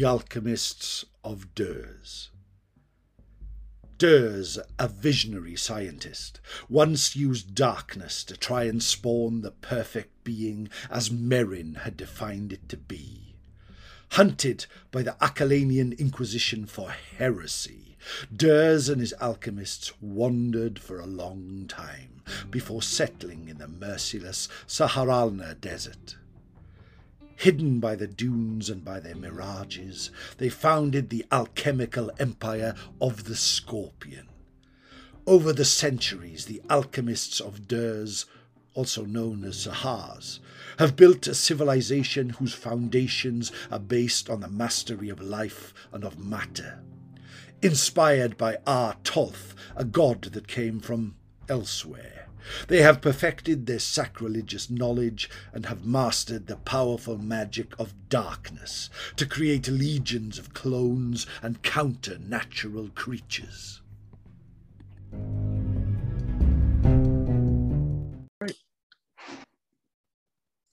The Alchemists of Dirz. Dirz, a visionary scientist, once used darkness to try and spawn the perfect being as Merin had defined it to be. Hunted by the Akkylannian Inquisition for heresy, Dirz and his alchemists wandered for a long time before settling in the merciless Syharhalna desert. Hidden by the dunes and by their mirages, they founded the alchemical empire of the Scorpion. Over the centuries, the alchemists of Dirz, also known as Syhars, have built a civilization whose foundations are based on the mastery of life and of matter. Inspired by Arh-Tolth, a god that came from elsewhere. They have perfected their sacrilegious knowledge and have mastered the powerful magic of darkness to create legions of clones and counter natural creatures.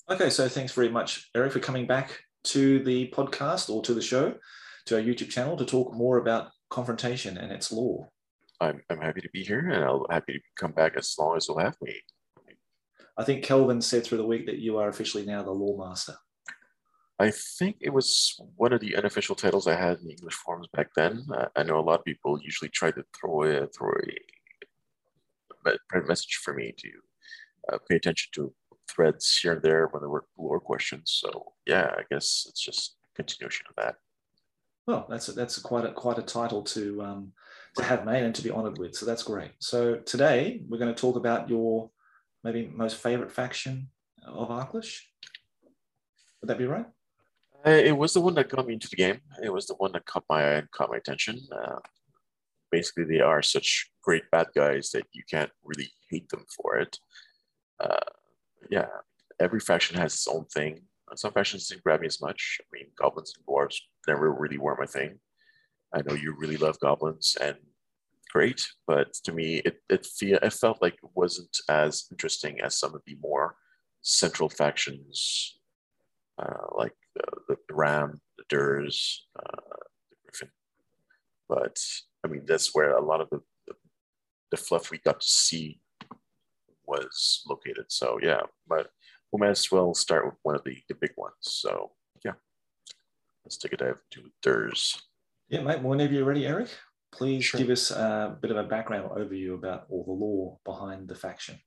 Okay, so thanks very much, Eric, for coming back to the podcast or to the show, to our YouTube channel to talk more about confrontation and its lore. I'm, I'm happy to be here and I'll happy to come back as long as you'll have me. I think Kelvin said through the week that you are officially now the lore master. I think it was one of the unofficial titles I had in the English forums back then. Uh, I know a lot of people usually try to throw a, throw a private message for me to uh, pay attention to threads here and there when there were lore questions. So yeah, I guess it's just continuation of that. Well, that's a, that's a quite a quite a title to um, to have made and to be honoured with. So that's great. So today we're going to talk about your maybe most favourite faction of Aarklash. Would that be right? Uh, it was the one that got me into the game. It was the one that caught my eye and caught my attention. Uh, basically, they are such great bad guys that you can't really hate them for it. Uh, yeah, every faction has its own thing. Some factions didn't grab me as much. I mean, goblins and dwarves never really were my thing. I know you really love goblins and great, but to me, it it, feel, it felt like it wasn't as interesting as some of the more central factions, uh, like the, the, Ram, the Dirz, uh, the Griffin. But I mean, that's where a lot of the, the, the fluff we got to see was located. So yeah, but we might as well start with one of the, the big ones. So yeah, let's take a dive into Dirz. Yeah, mate. Whenever you're ready, Eric, please sure. give us a bit of a background overview about all the lore behind the faction.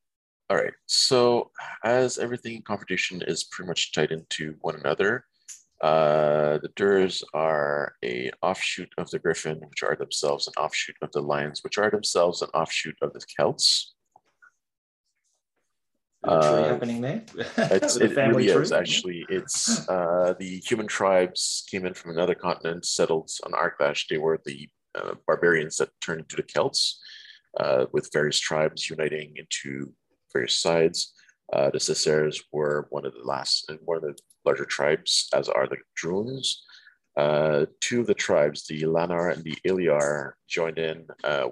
All right. So, as everything in Confrontation is pretty much tied into one another, uh, the Dirz are a offshoot of the Griffin, which are themselves an offshoot of the Lions, which are themselves an offshoot of the Celts. Uh, happening there. it's, the it really tree. is actually. It's uh, the human tribes came in from another continent, settled on Aarklash. They were the uh, barbarians that turned into the Celts, uh, with various tribes uniting into various sides. Uh, the Sessairs were one of the last and one of the larger tribes, as are the Drunes. Uh, two of the tribes, the Lanar and the Iliar, joined in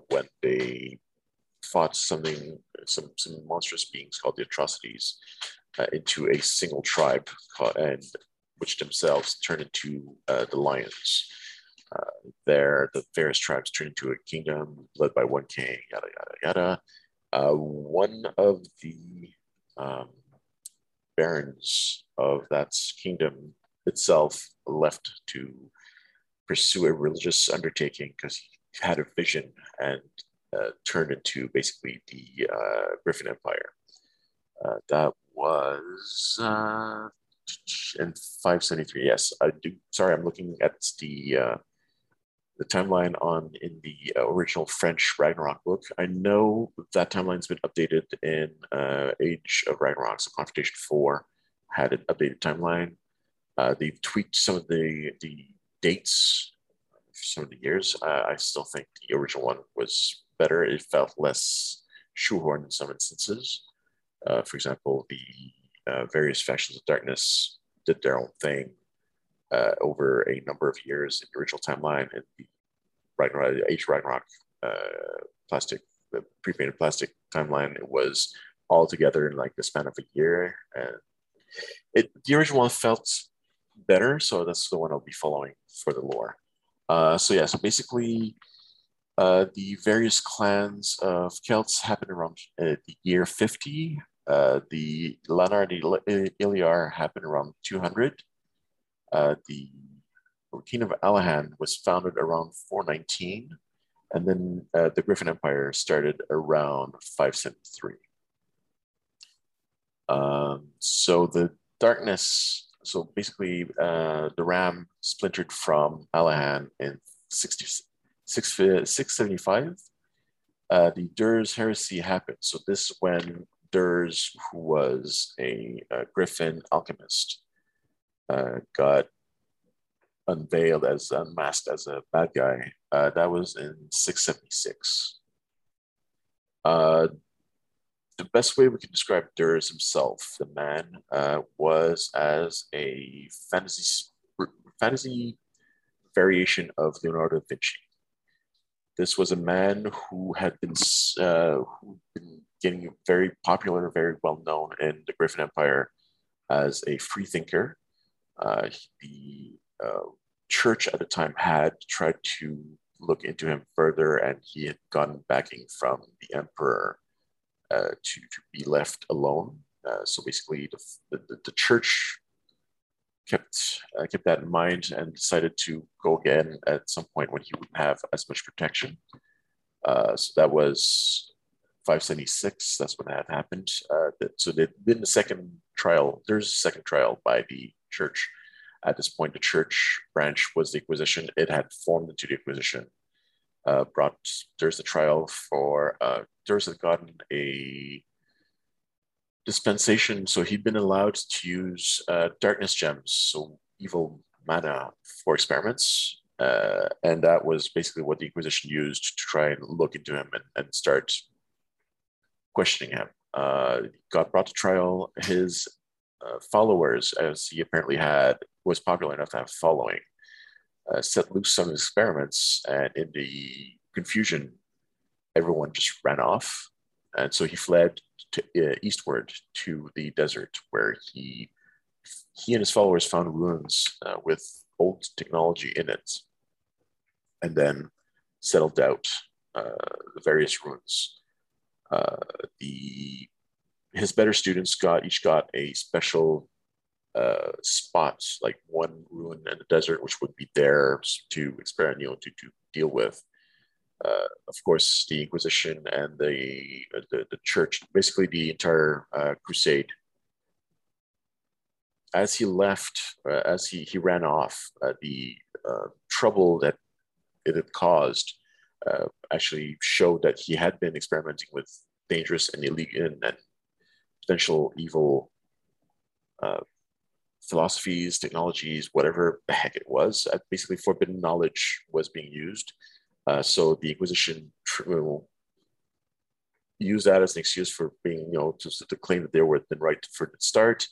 when they fought something, some, some monstrous beings called the Atrocities uh, into a single tribe, called, and which themselves turned into uh, the Lions. Uh, there, the various tribes turned into a kingdom led by one king, yada, yada, yada. Uh, one of the um, barons of that kingdom itself left to pursue a religious undertaking because he had a vision and uh, turned into basically the uh, Griffin Empire. Uh, that was uh, in 573. Yes, I do. Sorry, I'm looking at the uh, the timeline on in the original French Ragnarok book. I know that timeline's been updated in Age of Ragnarok. So Confrontation 4 had an updated timeline. they've tweaked some of the the dates some of the years. Uh, I still think the original one was better. It felt less shoehorned in some instances. Uh, for example, the uh, various factions of darkness did their own thing uh, over a number of years in the original timeline. And the Ragnarok, Age Ragnarok uh, plastic, the pre-painted plastic timeline, it was all together in like the span of a year. And it, the original one felt better. So that's the one I'll be following for the lore. Uh, so yeah, so basically, uh, the various clans of Celts happened around uh, the year 50. Uh, the Leonard Iliar happened around 200. Uh, the Kingdom of Alahan was founded around 419. And then uh, the Griffin Empire started around 573. Um, so the darkness, so basically the Ram splintered from Alahan in 60, 675. Uh, the Dirz heresy happened. So this when Dirz, who was a, a Griffin alchemist, uh, got unveiled as unmasked as a bad guy. Uh, that was in 676. Uh, the best way we can describe Dirz himself, the man, uh, was as a fantasy fantasy variation of Leonardo da Vinci. This was a man who had been uh, who been getting very popular, very well known in the Griffin Empire as a free thinker. Uh, the uh, church at the time had tried to look into him further, and he had gotten backing from the emperor uh, to, to be left alone. Uh, so basically, the, the, the church kept uh, kept that in mind and decided to go again at some point when he wouldn't have as much protection. Uh, so that was 576. That's when that happened. Uh, that, so there'd been the second trial. There's a second trial by the church. At this point, the church branch was the Inquisition. It had formed into the Inquisition. Uh, brought there's a trial for uh, there's had gotten a dispensation, so he'd been allowed to use uh, darkness gems, so evil mana for experiments. Uh, and that was basically what the Inquisition used to try and look into him and, and start questioning him. Uh, got brought to trial. His uh, followers, as he apparently had, was popular enough to have following, uh, set loose some experiments, and in the confusion, everyone just ran off. And so he fled to, uh, eastward to the desert, where he he and his followers found ruins uh, with old technology in it, and then settled out uh, the various ruins. Uh, the his better students got each got a special uh, spot, like one ruin in the desert, which would be theirs to experiment, you know, to, to deal with. Uh, of course, the Inquisition and the, the, the church, basically the entire uh, crusade. As he left, uh, as he, he ran off, uh, the uh, trouble that it had caused uh, actually showed that he had been experimenting with dangerous and illegal and potential evil philosophies, technologies, whatever the heck it was. basically, forbidden knowledge was being used uh, so the Inquisition will use that as an excuse for being, you know, to, to claim that they were the right for the start.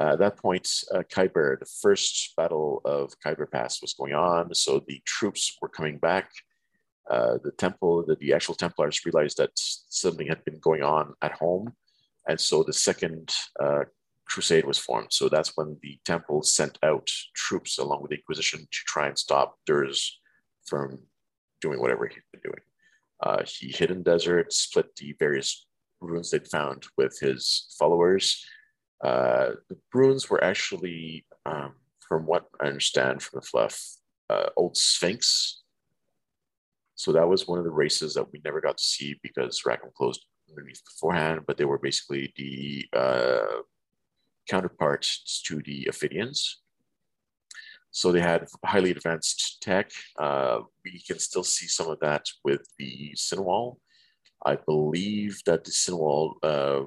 Uh, at that point, uh, Kyber, the first battle of Kyber Pass was going on. So the troops were coming back. Uh, the temple, the, the, actual Templars realized that something had been going on at home. And so the second uh, crusade was formed. So that's when the temple sent out troops along with the Inquisition to try and stop Dirz from doing whatever he'd been doing. Uh, he hid in desert, split the various runes they'd found with his followers. Uh, the runes were actually, um, from what I understand from the fluff, uh, old Sphinx. So that was one of the races that we never got to see because Rackham closed underneath beforehand, but they were basically the uh, counterparts to the Ophidians. So they had highly advanced tech. Uh, we can still see some of that with the Cynwäll. I believe that the Cynwäll uh,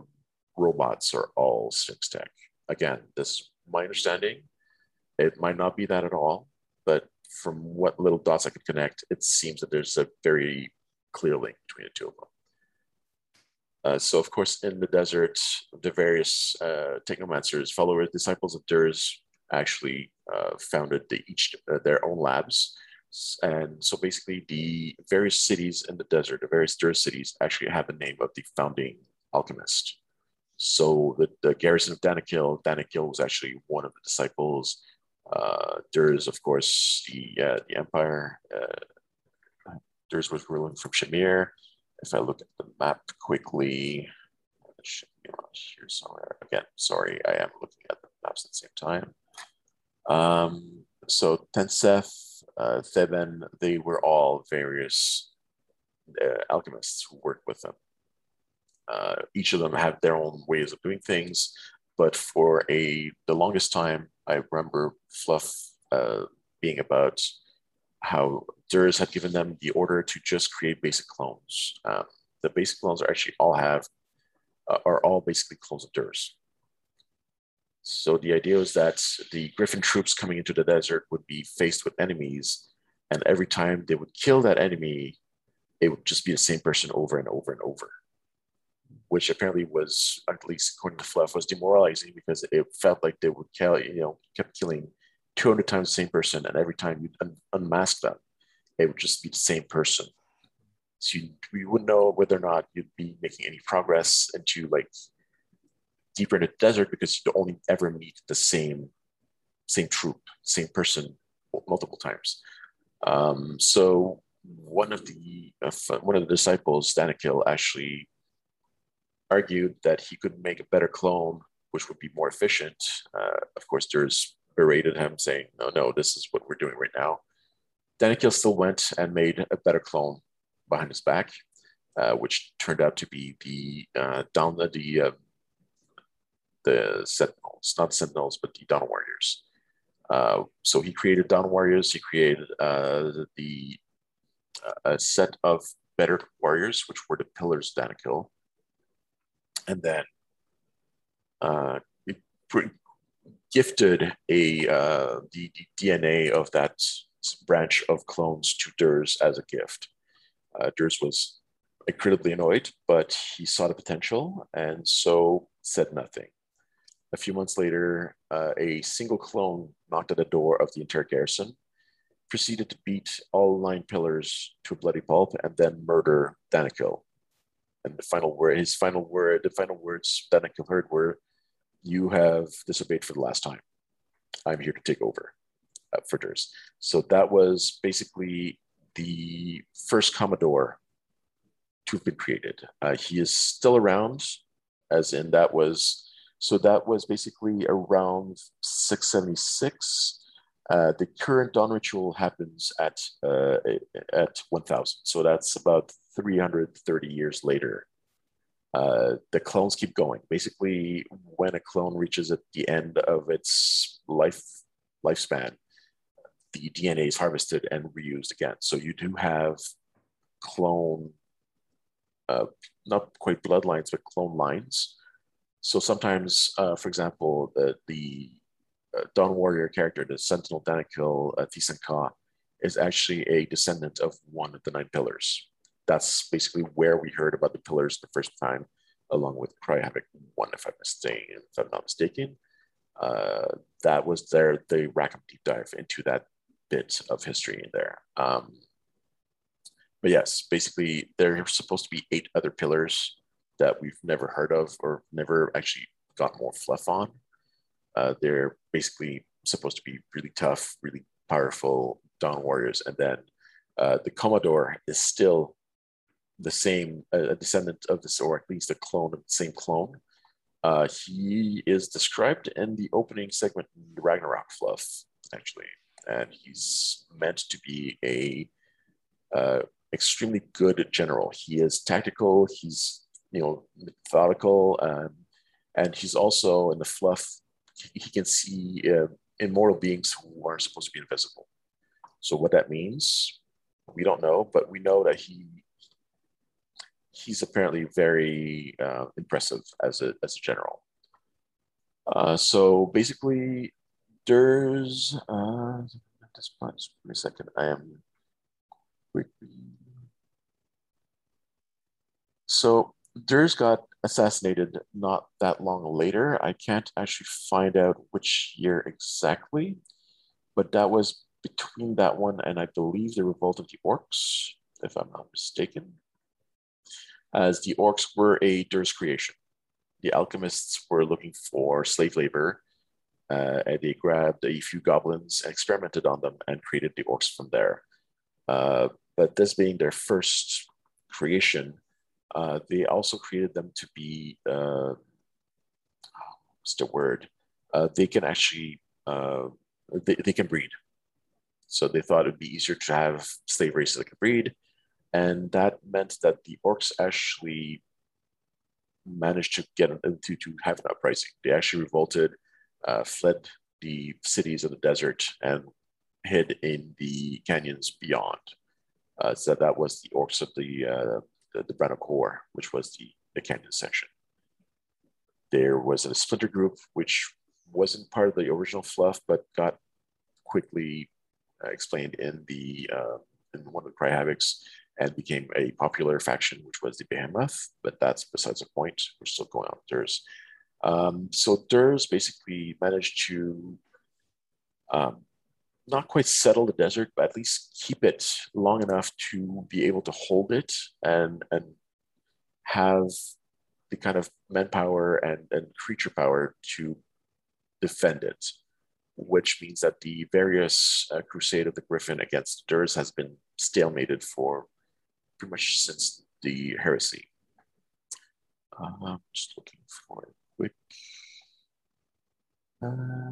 robots are all Sphinx tech. Again, this is my understanding. It might not be that at all, but from what little dots I could connect, it seems that there's a very clear link between the two of them. Uh, so, of course, in the desert, the various uh, technomancers, followers, disciples of Dirz actually uh, founded the, each uh, their own labs. And so basically, the various cities in the desert, the various Dirz cities, actually have the name of the founding alchemist. So the, the garrison of Danakil, Danakil was actually one of the disciples. Uh, there's, of course, the, uh, the empire. Uh, Dirz was ruling from Shamir. If I look at the map quickly, here somewhere. Again, sorry, I am looking at the maps at the same time. Um, so Tenseth, uh, Theben, they were all various uh, alchemists who worked with them. Uh, each of them have their own ways of doing things, but for a the longest time, I remember Fluff uh, being about how Dirz had given them the order to just create basic clones. Um, the basic clones are actually all have uh, are all basically clones of Dirz. So the idea was that the Griffin troops coming into the desert would be faced with enemies, and every time they would kill that enemy, it would just be the same person over and over and over, which apparently was, at least according to Fluff, was demoralizing because it felt like they would kill, you know, kept killing 200 times the same person, and every time you un- unmask them, it would just be the same person. So you, you wouldn't know whether or not you'd be making any progress into like deeper into the desert because you only ever meet the same same troop, same person multiple times. Um, so one of the uh, one of the disciples, Danakil, actually argued that he could make a better clone, which would be more efficient. Uh, of course, Dirz berated him, saying, "No, no, this is what we're doing right now." Danakil still went and made a better clone behind his back, uh, which turned out to be the uh, down the the, uh, Sentinels, not Sentinels, but the Dawn Warriors. Uh, so he created Dawn Warriors. He created uh, the a set of better warriors, which were the Pillars of Danakil, and then uh, gifted a uh, the, the, DNA of that branch of clones to Dirz as a gift. Uh, Dirz was incredibly annoyed, but he saw the potential and so said nothing. A few months later, uh, a single clone knocked at the door of the entire garrison, proceeded to beat all nine pillars to a bloody pulp, and then murder Danakil. And the final word, his final word, the final words Danakil heard were, "You have disobeyed for the last time. I'm here to take over uh, for Dirz." So that was basically the first Commodore to have been created. Uh, he is still around, as in that was, so that was basically around 676. Uh, the current dawn ritual happens at uh, at 1000, so that's about 330 years later. Uh, the clones keep going. Basically, when a clone reaches at the end of its life lifespan, the DNA is harvested and reused again. So you do have clone, uh, not quite bloodlines, but clone lines. So sometimes, uh, for example, the, the uh, Dawn Warrior character, the Sentinel Danakil uh, is actually a descendant of one of the nine pillars. That's basically where we heard about the pillars the first time, along with Cry Havoc 1, if I'm, mistaken, if I'm not mistaken. Uh, that was their the Rackham deep dive into that bit of history in there. Um, but yes, basically, there are supposed to be eight other pillars that we've never heard of or never actually got more fluff on. Uh, they're basically supposed to be really tough, really powerful Dawn Warriors. And then uh, the Commodore is still the same, a descendant of this, or at least a clone of the same clone. Uh, he is described in the opening segment in Ragnarok fluff, actually and he's meant to be a uh, extremely good general. He is tactical. He's you know methodical, um, and he's also in the fluff. He can see uh, immortal beings who aren't supposed to be invisible. So what that means, we don't know, but we know that he he's apparently very uh, impressive as a as a general. Uh, so basically, there's uh, this punch. Wait a second. I am quickly. So Dirz got assassinated not that long later. I can't actually find out which year exactly, but that was between that one and I believe the Revolt of the Orcs, if I'm not mistaken. As the Orcs were a Dirz creation. The alchemists were looking for slave labor uh, and they grabbed a few goblins, and experimented on them, and created the orcs from there. Uh, but this being their first creation, uh, they also created them to be uh, what's the word? Uh, they can actually uh, they, they can breed. So they thought it'd be easier to have slave races that could breed, and that meant that the orcs actually managed to get into to have an uprising. They actually revolted, uh, fled the cities of the desert, and hid in the canyons beyond. Uh, so that was the orcs of the the, the Brannochor, which was the, the canyon section. There was a splinter group which wasn't part of the original fluff, but got quickly uh, explained in the uh, in one of the Cry Havocs and became a popular faction, which was the Behemoth. But that's besides the point. We're still going on Dirz. Um, so Dirz basically managed to um, not quite settle the desert, but at least keep it long enough to be able to hold it and and have the kind of manpower and, and creature power to defend it, which means that the various uh, crusade of the Griffin against Dirz has been stalemated for pretty much since the heresy. Uh, I'm just looking for a quick. Uh,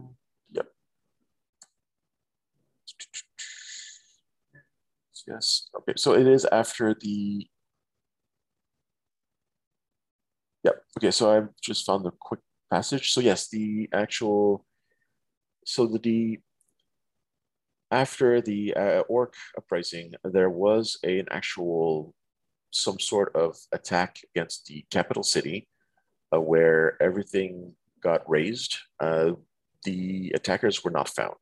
yes. Okay, so it is after the. Yep. Okay, so I've just found the quick passage. So yes, the actual. So the, the after the uh, orc uprising, there was a, an actual some sort of attack against the capital city, uh, where everything got raised. Uh, the attackers were not found.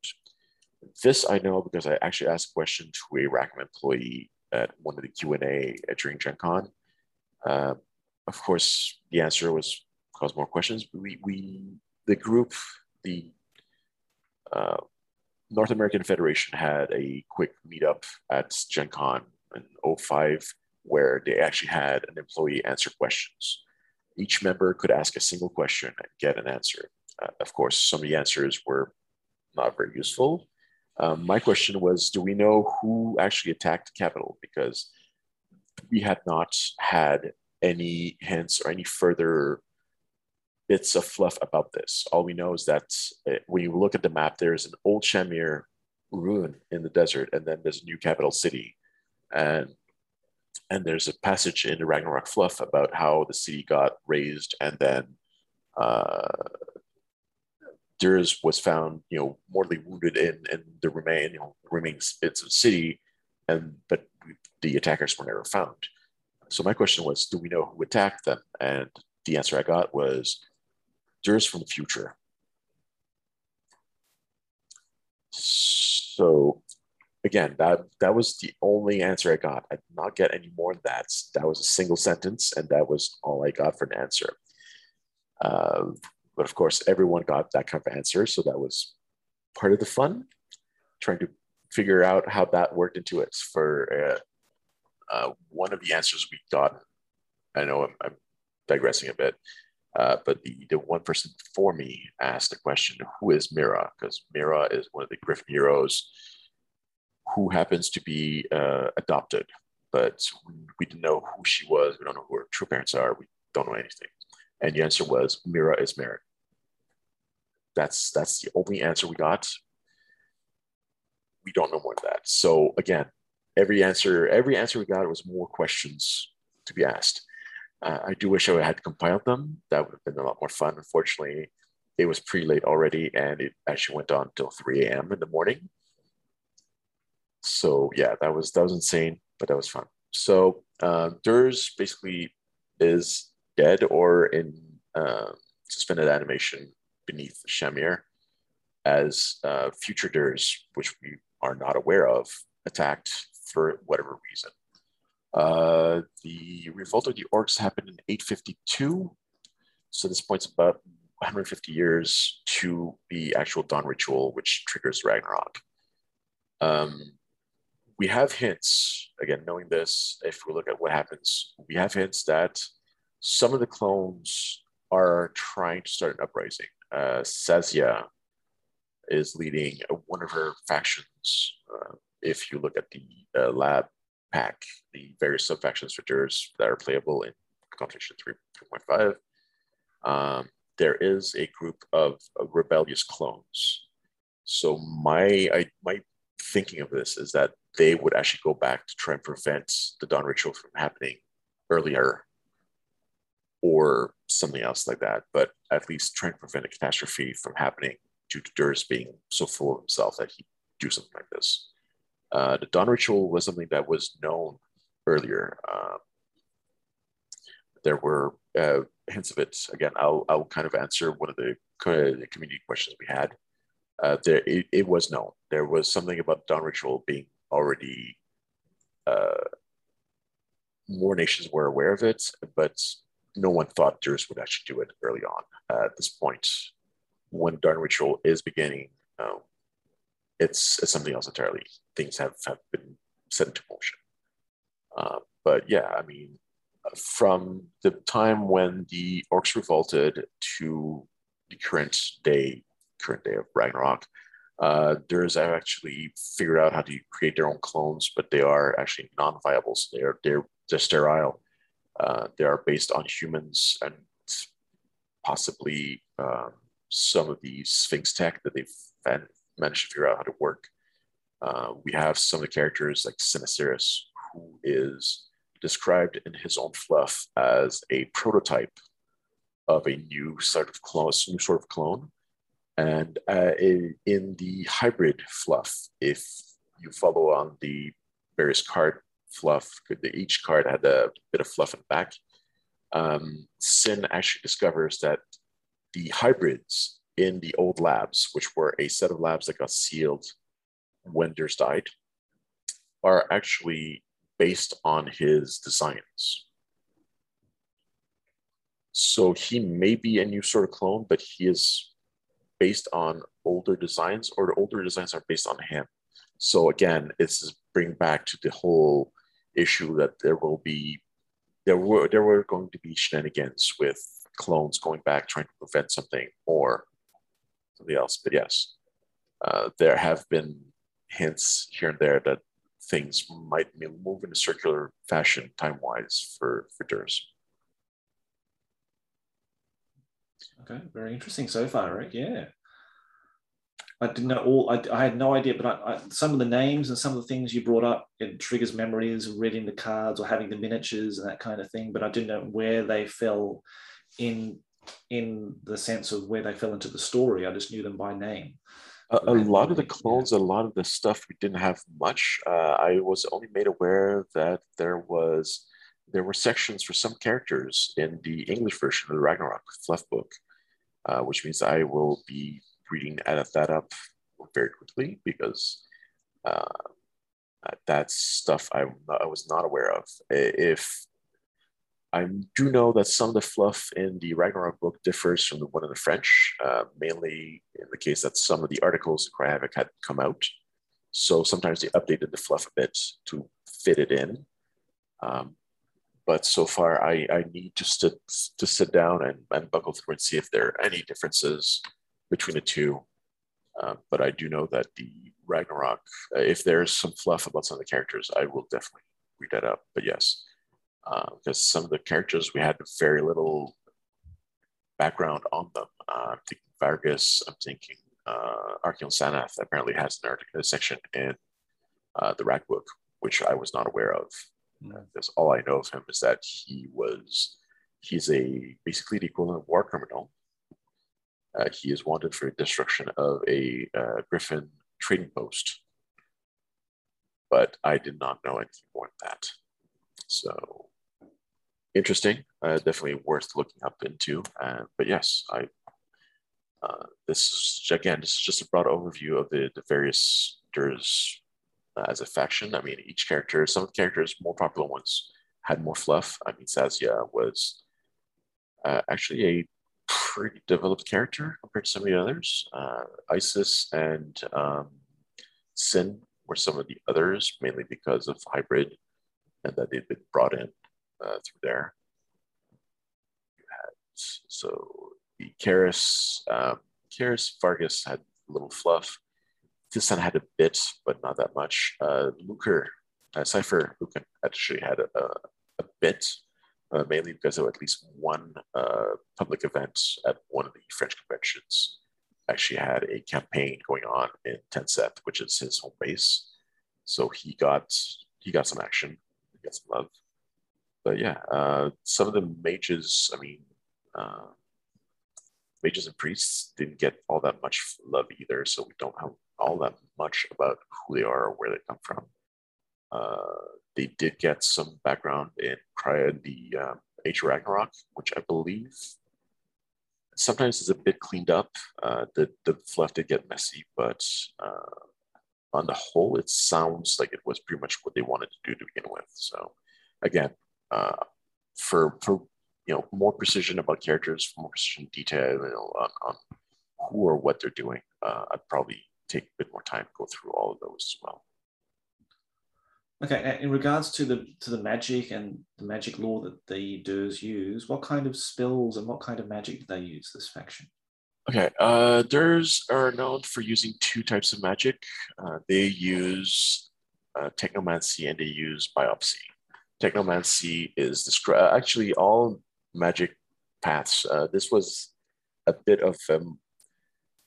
This I know because I actually asked a question to a Rackham employee at one of the Q&A during Gen Con. Uh, of course, the answer was cause more questions. We, we the group, the uh, North American Federation had a quick meetup at Gen Con in 05 where they actually had an employee answer questions. Each member could ask a single question and get an answer. Uh, of course, some of the answers were not very useful, um, my question was, do we know who actually attacked the Capitol? Because we had not had any hints or any further bits of fluff about this. All we know is that uh, when you look at the map, there's an old Shamir ruin in the desert, and then there's a new capital city. And and there's a passage in the Ragnarok fluff about how the city got raised and then uh, Dirz was found, you know, mortally wounded in, in the remain, you know, remaining bits of city, and but the attackers were never found. So my question was, do we know who attacked them? And the answer I got was Dirz from the future. So again, that that was the only answer I got. I did not get any more than that. That was a single sentence, and that was all I got for an answer. Uh, but of course, everyone got that kind of answer. So that was part of the fun, trying to figure out how that worked into it. For uh, uh, one of the answers we got, I know I'm, I'm digressing a bit, uh, but the, the one person before me asked the question, who is Mira? Because Mira is one of the Griffin heroes who happens to be uh, adopted, but we, didn't know who she was. We don't know who her true parents are. We don't know anything. And the answer was Mira is Merrick. That's that's the only answer we got. We don't know more than that. So again, every answer every answer we got was more questions to be asked. Uh, I do wish I had compiled them. That would have been a lot more fun. Unfortunately, it was pretty late already, and it actually went on until 3 a.m. in the morning. So yeah, that was that was insane, but that was fun. So uh, Dirz basically is dead or in uh, suspended animation beneath Shamir as uh, future Dirz, which we are not aware of, attacked for whatever reason. Uh, the revolt of the orcs happened in 852. So this points about 150 years to the actual dawn ritual, which triggers Ragnarok. Um, we have hints, again, knowing this, if we look at what happens, we have hints that some of the clones are trying to start an uprising. Uh, Sasia is leading one of her factions. Uh, if you look at the uh, lab pack, the various sub-factions that are playable in Confrontation 3.5, um, there is a group of, of, rebellious clones. So my I, my thinking of this is that they would actually go back to try and prevent the dawn ritual from happening earlier or something else like that, but at least trying to prevent a catastrophe from happening due to Dirz being so full of himself that he'd do something like this. Uh, the dawn ritual was something that was known earlier. Um, there were uh, hints of it. Again, I'll, I'll kind of answer one of the, community questions we had. Uh, there, it, it, was known. There was something about dawn ritual being already, uh, more nations were aware of it, but no one thought Dirz would actually do it early on. Uh, at this point, when Darn ritual is beginning, um, it's, it's something else entirely. Things have, have been set into motion. Uh, but yeah, I mean, from the time when the orcs revolted to the current day, current day of Ragnarok, uh, there's actually figured out how to create their own clones, but they are actually non-viable. So they are they're, they're sterile. Uh, they are based on humans and possibly um, some of the Sphinx tech that they've managed to figure out how to work. Uh, we have some of the characters like Siniceris, who is described in his own fluff as a prototype of a new sort of clone, new sort of clone. And uh, in, in the hybrid fluff, if you follow on the various card fluff, each card had a bit of fluff in the back. Um, Sin actually discovers that the hybrids in the old labs, which were a set of labs that got sealed when Dirz died, are actually based on his designs. So he may be a new sort of clone, but he is based on older designs, or the older designs are based on him. So again, it's bring back to the whole issue that there will be there were there were going to be shenanigans with clones going back trying to prevent something or something else. But yes, uh, there have been hints here and there that things might move in a circular fashion time wise for, for Dirz. Okay, very interesting so far, Rick. Yeah. I didn't know all, I, I had no idea, but I, I, some of the names and some of the things you brought up, it triggers memories reading the cards or having the miniatures and that kind of thing, but I didn't know where they fell in in the sense of where they fell into the story. I just knew them by name. A, a lot of the clones, a lot of the stuff we didn't have much. Uh, I was only made aware that there was there were sections for some characters in the English version of the Ragnarok fluff book, uh, which means I will be reading edit that up very quickly because uh, that's stuff I, I was not aware of. If I do know that some of the fluff in the Ragnarok book differs from the one in the French, uh, mainly in the case that some of the articles in Cry Havoc had come out. So sometimes they updated the fluff a bit to fit it in. Um, but so far, I, I need to, sit to sit down and, and buckle through and see if there are any differences between the two. Uh, but I do know that the Ragnarok, uh, if there's some fluff about some of the characters, I will definitely read that up. But yes, because uh, some of the characters we had very little background on them. Uh, I'm thinking Vargas. I'm thinking uh, Archeon Sanath apparently has an article section in uh, the Rack book, which I was not aware of. Mm. Because all I know of him is that he was he's a basically the equivalent of war criminal. Uh, he is wanted for destruction of a uh, Griffin trading post, but I did not know anything more than that. So interesting. Uh, definitely worth looking up into. Uh, but yes, I. Uh, this is again. This is just a broad overview of the, the various Dirz uh, as a faction. I mean, each character. Some characters, more popular ones, had more fluff. I mean, Sasia was actually a pretty developed character compared to some of the others. Uh, Isis and um, Sin were some of the others, mainly because of hybrid and that they've been brought in uh, through there. Had, so the Karis, um, Karis Vargas had a little fluff. This one had a bit, but not that much. Uh, uh, Cypher Lukhan actually had a, a, a bit, uh, mainly because of at least one uh, public event at one of the French conventions actually had a campaign going on in Tencent, which is his home base. So he got he got some action, he got some love. But yeah, uh, some of the mages, I mean, uh, mages and priests didn't get all that much love either, so we don't have all that much about who they are or where they come from. Uh, they did get some background in prior the um, Age of Ragnarok, which I believe sometimes is a bit cleaned up. Uh, the the fluff did get messy, but uh, on the whole, it sounds like it was pretty much what they wanted to do to begin with. So, again, uh, for for you know more precision about characters, more precision detail you know, on, on who or what they're doing, uh, I'd probably take a bit more time to go through all of those as well. Okay, in regards to the to the magic and the magic law that the Dirz use, what kind of spells and what kind of magic do they use this faction? Okay, uh, Dirz are known for using two types of magic. Uh, they use uh, technomancy and they use biopsy. Technomancy is described actually all magic paths. Uh, this was a bit of um,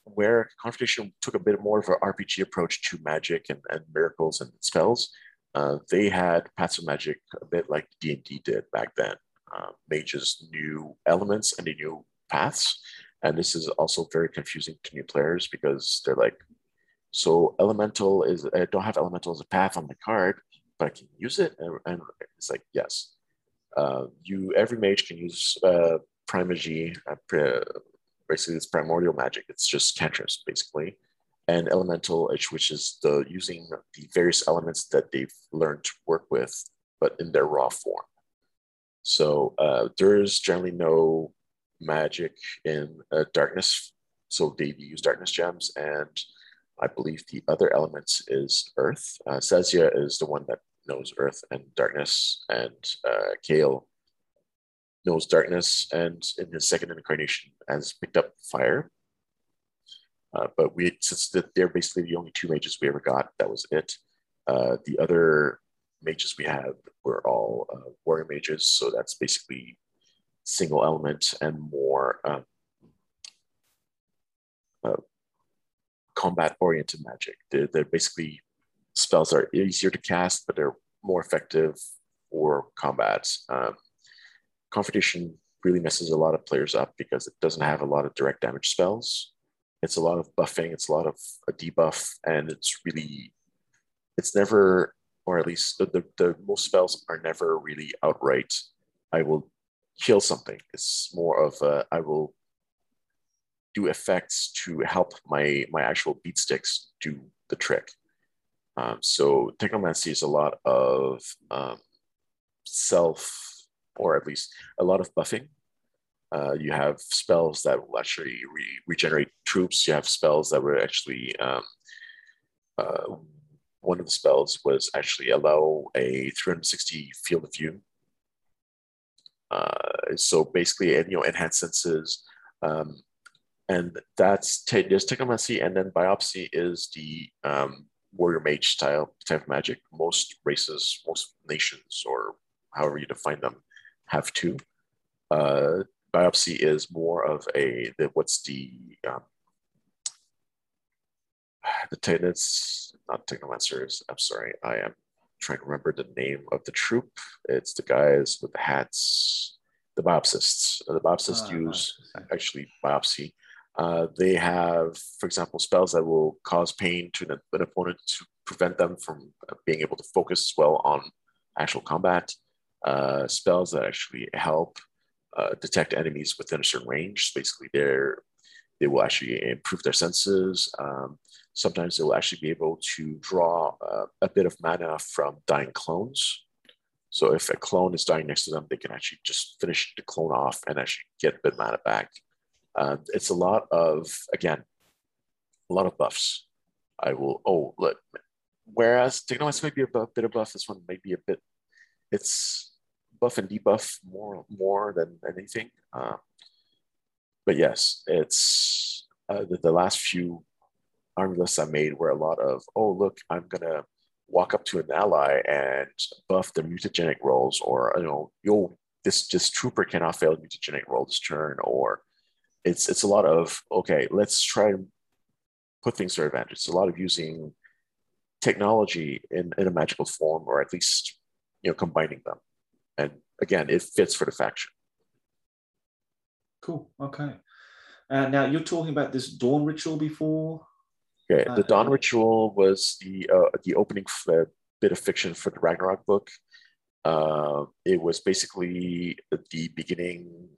where Confrontation took a bit more of an RPG approach to magic and, and miracles and spells. Uh, they had paths of magic a bit like D&D did back then. Uh, mages knew elements and they knew paths. And this is also very confusing to new players because they're like, so elemental is, I don't have elemental as a path on my card, but I can use it. And, and it's like, yes. Uh, you Every mage can use uh, uh, basically it's primordial magic. It's just cantrips, basically and elemental, which is the using the various elements that they've learned to work with, but in their raw form. So uh, there is generally no magic in uh, darkness, so they use darkness gems, and I believe the other elements is earth. Uh, Sasia is the one that knows earth and darkness, and uh, Kale knows darkness, and in his second incarnation has picked up fire. Uh, but we, since the, they're basically the only two mages we ever got, that was it. Uh, the other mages we had were all uh, warrior mages, so that's basically single element and more um, uh, combat oriented magic. They're, they're, basically spells are easier to cast, but they're more effective for combat. Um, Confrontation really messes a lot of players up because it doesn't have a lot of direct damage spells it's a lot of buffing it's a lot of a debuff and it's really it's never or at least the, the, the, most spells are never really outright i will kill something. It's more of a, I will do effects to help my my actual beat sticks do the trick. Um, so technomancy is a lot of um, self or at least a lot of buffing uh, you have spells that will actually re- regenerate troops. You have spells that will actually, um, uh, one of the spells was actually allow a 360 field of view. Uh, so basically, you know, enhanced senses. Um, and that's te- there's technomancy, and then biopsy is the um, warrior mage style type of magic. Most races, most nations, or however you define them, have two. Uh, biopsy is more of a the, what's the um, the tenants, not technomancers i'm sorry i am trying to remember the name of the troop. It's the guys with the hats the biopsists. The biopsists uh, use actually biopsy. Uh, they have for example spells that will cause pain to an, an opponent to prevent them from being able to focus well on actual combat. Uh, spells that actually help uh, detect enemies within a certain range. So Basically, they're they will actually improve their senses. Um, sometimes they will actually be able to draw uh, a bit of mana from dying clones. So if a clone is dying next to them, they can actually just finish the clone off and actually get a bit of mana back. Uh, it's a lot of again, a lot of buffs. I will. Oh, look. Whereas Technomancy might be a bit of buff, this one might be a bit. It's buff and debuff more more than anything. Uh, but yes, it's uh, the, the, last few army lists I made were a lot of, oh, look, I'm to walk up to an ally and buff the mutagenic rolls, or, you know, yo, this just trooper cannot fail mutagenic roll this turn, or it's it's a lot of okay, let's try and put things to our advantage. It's a lot of using technology in, in a magical form, or at least you know combining them. And again, it fits for the faction. Cool. Okay. Uh, now you're talking about this dawn ritual before. Okay, the uh, dawn ritual was the uh, the opening f- uh, bit of fiction for the Ragnarok book. Uh, it was basically the beginning,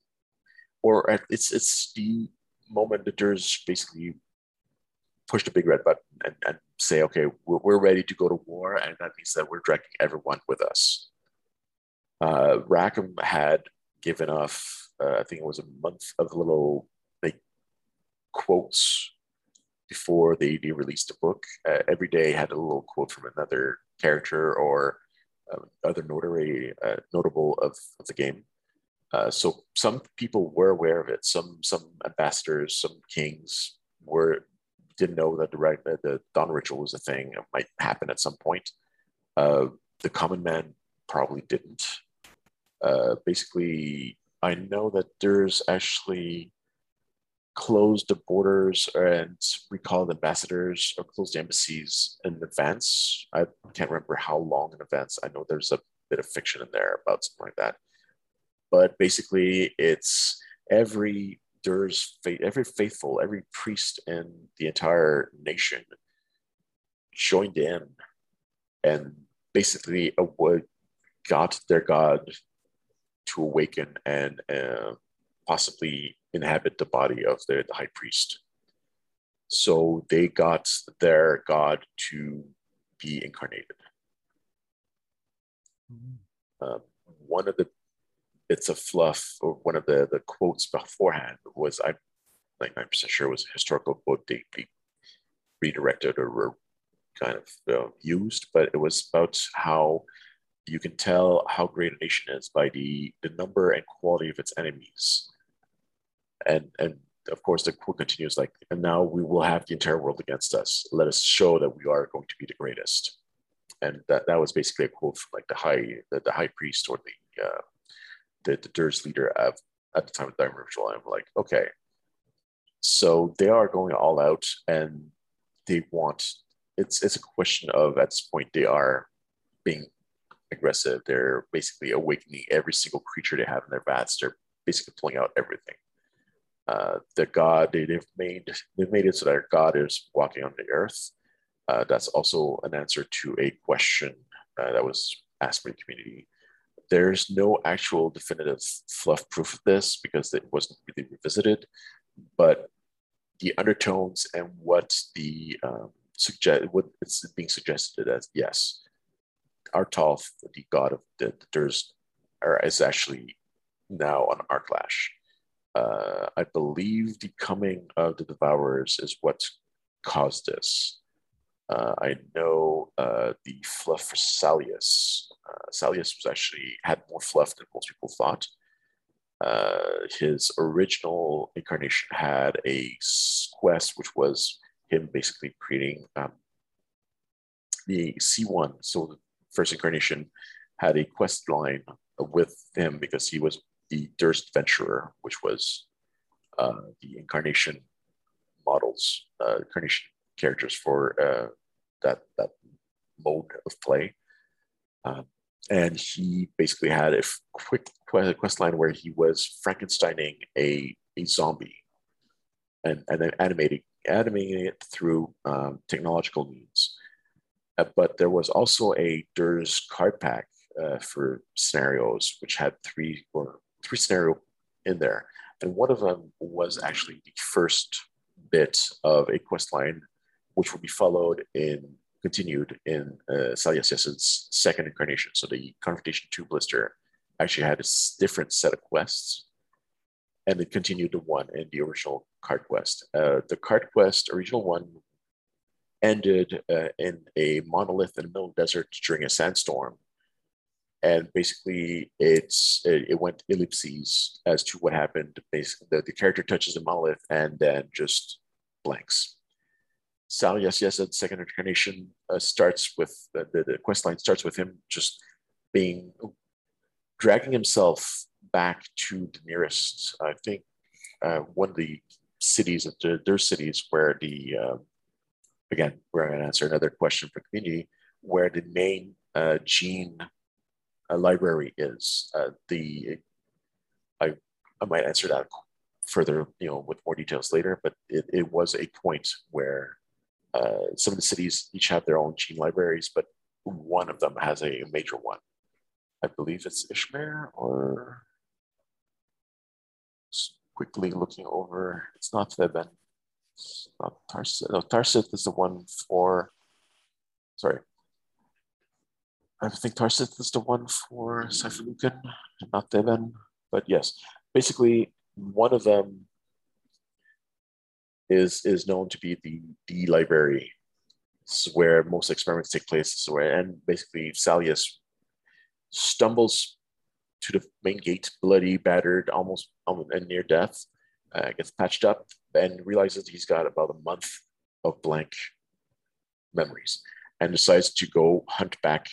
or it's it's the moment that there's basically push the big red button and, and say, okay, we're, we're, ready to go to war, and that means that we're dragging everyone with us. Uh, Rackham had given off, uh, I think it was a month of little like quotes before they, released a book. Uh, every day had a little quote from another character or uh, other notary, uh, notable of, of the game. Uh, so some people were aware of it. Some some ambassadors, some kings were didn't know that the, the dawn ritual was a thing. It might happen at some point. Uh, the common man probably didn't. Uh, basically, I know that there's actually closed the borders and recalled ambassadors or closed embassies in advance. I can't remember how long in advance. I know there's a bit of fiction in there about something like that. But basically, it's every there's every faithful, every priest in the entire nation joined in and basically got their God to awaken and uh, possibly inhabit the body of the, the high priest. So they got their God to be incarnated. Mm-hmm. Uh, one of the it's a fluff or one of the the quotes beforehand was I'm like 9% sure it was a historical quote they, they redirected or were kind of uh, used, but it was about how you can tell how great a nation is by the, the number and quality of its enemies. And and of course the quote continues like, and now we will have the entire world against us. Let us show that we are going to be the greatest. And that, that was basically a quote from like the high the, the high priest or the uh, the, the Dirz leader of, at the time of the Diamond Ritual. I'm like, okay, so they are going all out and they want, it's, it's a question of at this point, they are being aggressive. They're basically awakening every single creature they have in their vats. They're basically pulling out everything. Uh, the god they, have made they've made it so that god is walking on the earth. Uh, that's also an answer to a question uh, that was asked by the community there's no actual definitive fluff proof of this because it wasn't really revisited, but the undertones and what the um, suggest what it's being suggested as yes, Arh-Tolth, the god of the, the Dirz, are, is actually now on Aarklash. Uh, I believe the coming of the Devourers is what caused this. Uh, I know uh, the fluff for Salius. Uh, Salius was actually had more fluff than most people thought. Uh, his original incarnation had a quest, which was him basically creating um, the C1. So first incarnation had a quest line with him because he was the Durst Venturer, which was uh, the incarnation models, uh, incarnation characters for uh, that that mode of play. Um, and he basically had a quick quest line where he was Frankensteining a, a zombie and, and then animating, animating it through um, technological means. Uh, but there was also a Dirz card pack uh, for scenarios, which had three or three scenario in there. And one of them was actually the first bit of a quest line which will be followed in continued in uh, second incarnation. So the Confrontation 2 blister actually had a different set of quests and it continued to one in the original card quest. Uh, the card quest, original one, ended uh, in a monolith in the middle of the desert during a sandstorm. And basically, it's it, it went ellipses as to what happened. Basically, the, the character touches the monolith and then just blanks Sal, yes, yes, the second incarnation uh, starts with the, the, the quest line starts with him just being dragging himself back to the nearest, I think, uh, one of the cities, of their cities where the, uh, again, we're going to answer another question for community, where the main uh, gene uh, library is. Uh, the I, I might answer that further, you know, with more details later, but it, it was a point where uh, some of the cities each have their own gene libraries, but one of them has a major one. I believe it's Ishmare or quickly looking over. It's not Theben. Uh, not Tarsith. No, Tarsith is the one for, sorry. I think Tarsith is the one for Cypher Lukhan, not Theben. But yes, basically one of them is is known to be the D library. Is where most experiments take place. Where, and basically Salius stumbles to the main gate, bloody, battered, almost, almost and near death. Uh, gets patched up and realizes he's got about a month of blank memories and decides to go hunt back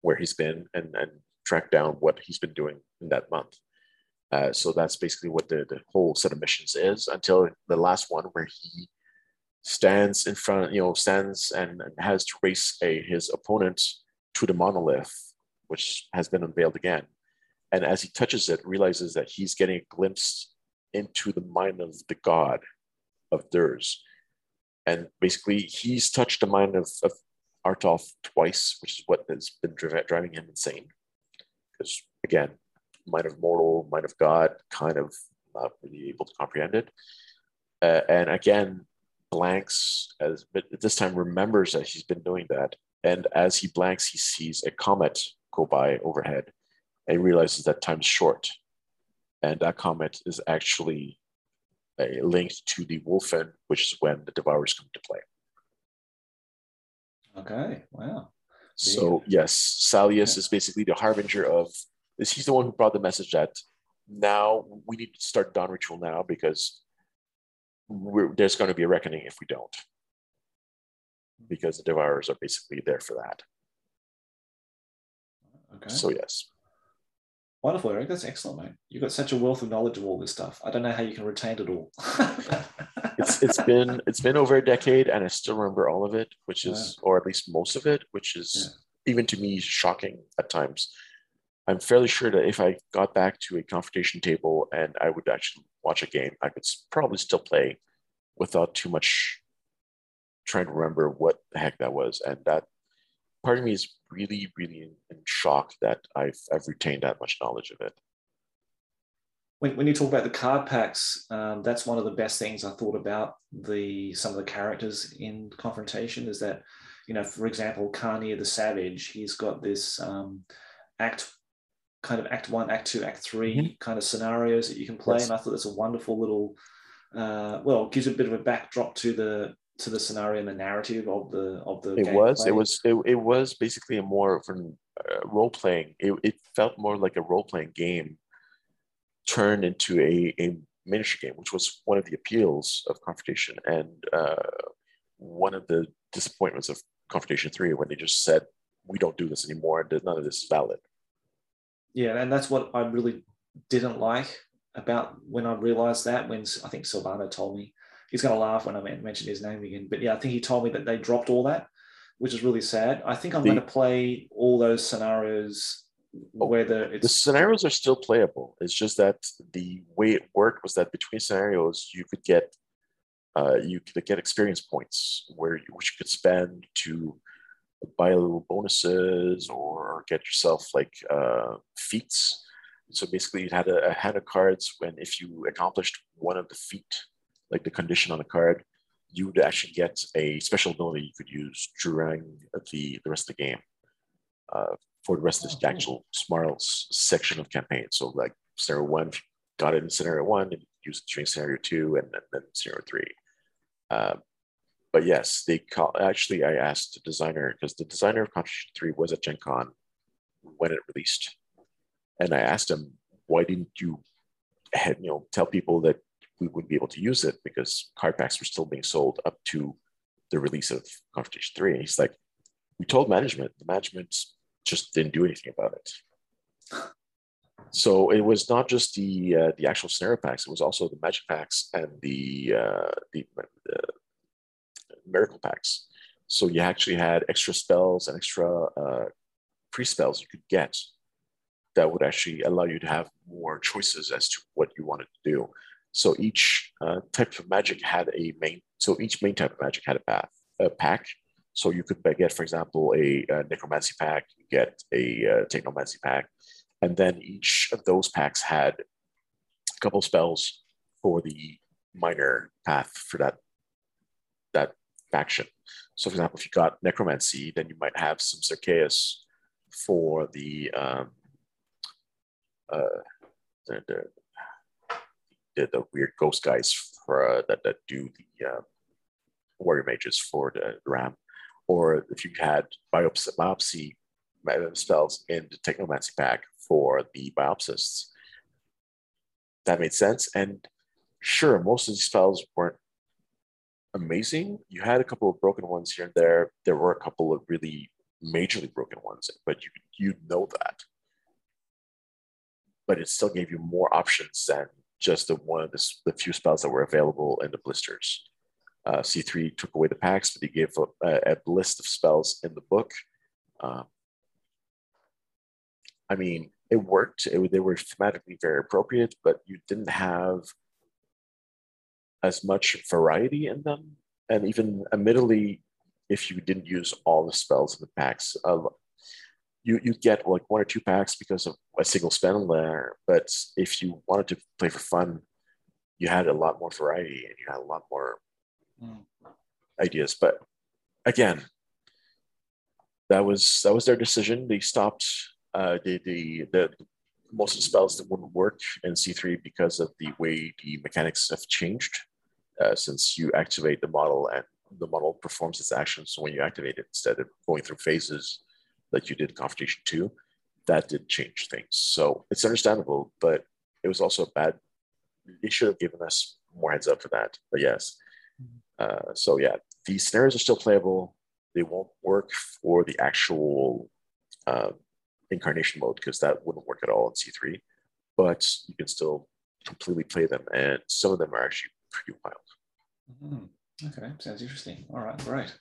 where he's been and, and track down what he's been doing in that month. Uh, so that's basically what the, the whole set of missions is until the last one where he stands in front, you know, stands and, and has to race a, his opponent to the monolith, which has been unveiled again. And as he touches it, realizes that he's getting a glimpse into the mind of the god of Dirz. And basically, he's touched the mind of, of Arh-Tolth twice, which is what has been driving him insane. Because again, mind of mortal, mind of God, kind of not really able to comprehend it. Uh, and again, blanks as but this time remembers that he's been doing that. And as he blanks, he sees a comet go by overhead and realizes that time's short. And that comment is actually a linked to the Wolfen, which is when the Devourers come to play. Okay, wow. So yes, Salius yeah. is basically the harbinger of this. He's the one who brought the message that now we need to start dawn ritual now because there's going to be a reckoning if we don't, because the devourers are basically there for that. Okay. So yes. Wonderful, Eric. That's excellent, mate. You've got such a wealth of knowledge of all this stuff. I don't know how you can retain it all. it's it's been it's been over a decade, and I still remember all of it, which is, or at least most of it, which is yeah. even to me shocking at times. I'm fairly sure that if I got back to a confrontation table and I would actually watch a game, I could probably still play without too much trying to remember what the heck that was. And that part of me is really, really in, in shock that I've, I've retained that much knowledge of it. When, when you talk about the card packs, um, that's one of the best things I thought about the some of the characters in Confrontation is that, you know, for example, Kharnir the Savage, he's got this um, act kind of act one, act two, act 3 mm-hmm. kind of scenarios that you can play. Yes. And I thought that's a wonderful little, uh, well, gives a bit of a backdrop to the to the scenario and the narrative of the of the. It was. Play. It was. It, it was basically a more of a uh, role playing. It, it felt more like a role playing game turned into a, a miniature game, which was one of the appeals of Confrontation and uh, one of the disappointments of Confrontation Three when they just said we don't do this anymore and none of this is valid. Yeah, and that's what I really didn't like about when I realized that when I think Silvano told me he's going to laugh when I mention his name again. But yeah, I think he told me that they dropped all that, which is really sad. I think I'm the, going to play all those scenarios oh, where the the scenarios are still playable. It's just that the way it worked was that between scenarios you could get uh, you could get experience points where you, which you could spend to buy little bonuses or get yourself like uh, feats. So basically, you had a, a hand of cards when if you accomplished one of the feat like the condition on the card, you would actually get a special ability you could use during the, the rest of the game uh, for the rest of the actual smart section of campaign. So like scenario one, got it in scenario one, and use it during scenario two, and then, then scenario three. Uh, but yes, they call, actually I asked the designer because the designer of Confrontation Three was at Gen Con when it released, and I asked him why didn't you, you know, tell people that we wouldn't be able to use it because card packs were still being sold up to the release of Confrontation 3. And he's like, we told management, the management just didn't do anything about it. So it was not just the uh, the actual scenario packs; it was also the magic packs and the uh, the uh, miracle packs. So you actually had extra spells and extra uh, pre spells you could get that would actually allow you to have more choices as to what you wanted to do. So each uh, type of magic had a main. So each main type of magic had a path, a pack. So you could get, for example, a, a necromancy pack, you get a uh, technomancy pack, and then each of those packs had a couple spells for the minor path for that that faction. So, for example, if you got necromancy, then you might have some Cercaeus for the um, uh, the, the, the, the, weird ghost guys for uh, that that do the uh, warrior mages for the ram, or if you had biopsy, biopsy spells in the technomancy pack for the biopsists. That made sense. And sure, most of these spells weren't amazing. You had a couple of broken ones here and there. There were a couple of really majorly broken ones, but you you know that. But it still gave you more options than just the one of the, the few spells that were available in the blisters. Uh, C3 took away the packs, but he gave a, a list of spells in the book. Um, I mean, it worked. It, they were thematically very appropriate, but you didn't have as much variety in them. And even admittedly, if you didn't use all the spells in the packs, uh, you you get like one or two packs because of a single spend there. But if you wanted to play for fun, you had a lot more variety and you had a lot more mm. ideas. But again, that was that was their decision. They stopped uh, the, the, the most of the spells that wouldn't work in C3 because of the way the mechanics have changed. Uh, since you activate the model and the model performs its actions when you activate it instead of going through phases that you did in Confrontation 2, that did change things. So it's understandable, but it was also bad. They should have given us more heads up for that. But yes. Uh, so yeah, these scenarios are still playable. They won't work for the actual uh, incarnation mode because that wouldn't work at all in C3, but you can still completely play them, and some of them are actually pretty wild. Mm-hmm. Okay, sounds interesting. All right, great.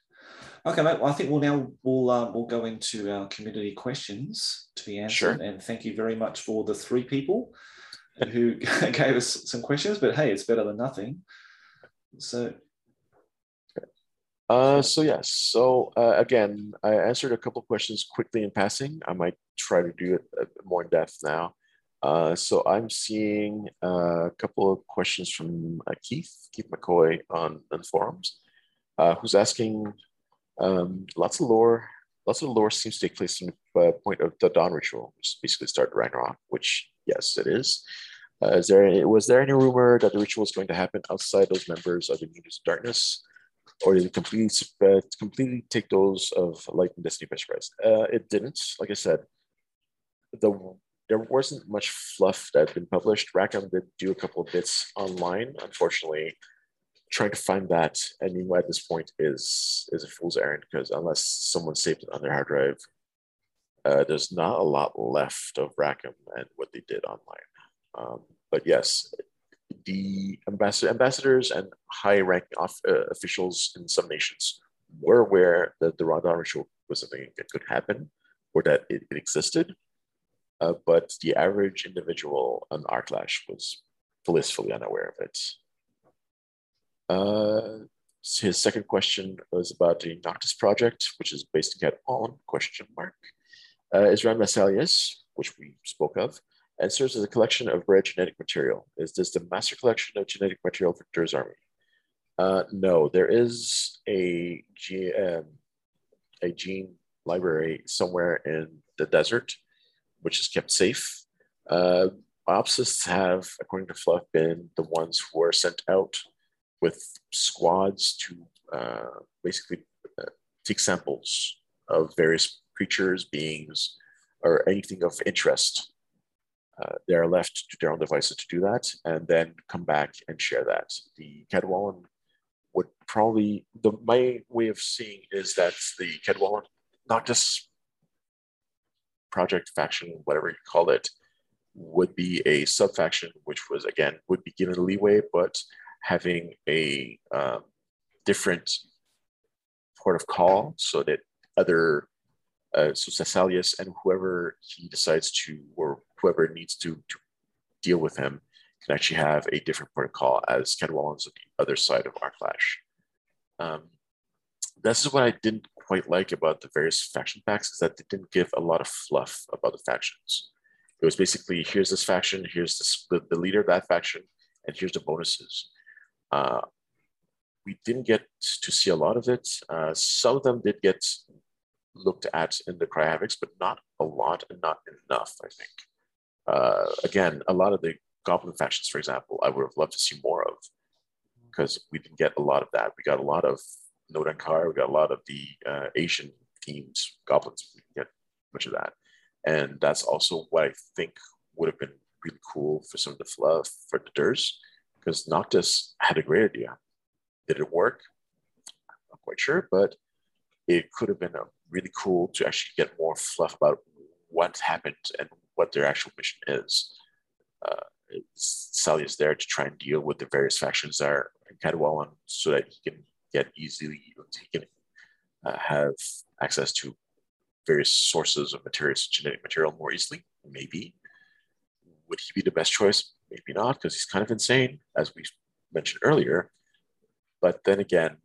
Okay, mate. Well, I think we'll now we'll uh, we'll go into our community questions to be answered. Sure. And thank you very much for the three people who gave us some questions. But hey, it's better than nothing. So uh, so yes, so uh, again, I answered a couple of questions quickly in passing. I might try to do it more in depth now. Uh, so I'm seeing a couple of questions from uh, Keith, Keith McCoy on, on forums, uh, who's asking um, lots of lore. Lots of lore seems to take place in the uh, point of the Dawn ritual, which basically start Ragnarok, which yes, it is. is there any, was there any rumor that the ritual is going to happen outside those members of the Needles of Darkness? or did it completely uh, completely take those of Light and Destiny by surprise? Uh, it didn't. Like I said, the there wasn't much fluff that had been published. Rackham did do a couple of bits online. Unfortunately, trying to find that anyway at this point is is a fool's errand because unless someone saved it on their hard drive, uh, there's not a lot left of Rackham and what they did online. Um, but yes, the ambassador, ambassadors and high-ranking uh, officials in some nations were aware that the Dawn ritual was something that could happen or that it, it existed, uh, but the average individual on Aarklash was blissfully unaware of it. Uh, his second question was about the Noctis project, which is based in Cat on question mark. Uh, Isran Massalius, which we spoke of, and serves as a collection of rare genetic material. Is this the master collection of genetic material for Dirz army? Uh, no, there is a, G, um, a gene library somewhere in the desert, which is kept safe. Uh, biopsists have, according to Fluff, been the ones who are sent out with squads to uh, basically uh, take samples of various creatures, beings, or anything of interest uh, they're left to their own devices to do that and then come back and share that. The Cadwallon would probably the my way of seeing is that the Cadwallon just project faction, whatever you call it, would be a sub faction, which was again would be given leeway, but having a um, different port of call so that other uh, so Thessalius and whoever he decides to or whoever needs to, to deal with him can actually have a different port of call as Cadwallon's on the other side of Aarklash. Um, this is what I didn't quite like about the various faction packs is that they didn't give a lot of fluff about the factions. It was basically here's this faction, here's this, the, the leader of that faction, and here's the bonuses. Uh, we didn't get to see a lot of it. Uh, some of them did get looked at in the Cry Havocs, but not a lot and not enough, I think. Uh, again, a lot of the Goblin factions, for example, I would have loved to see more of because we didn't get a lot of that. We got a lot of Nodankar, we got a lot of the uh, Asian teams, Goblins, we didn't get much of that. And that's also what I think would have been really cool for some of the fluff for the Dirz, because Noctis had a great idea. Did it work? I'm not quite sure, but it could have been really cool to actually get more fluff about what happened and what their actual mission is. Uh, Sally is there to try and deal with the various factions that are in Cadwallon so that he can get easily, he can uh, have access to various sources of materials, genetic material more easily. Maybe. Would he be the best choice? Maybe not, because he's kind of insane, as we mentioned earlier. But then again,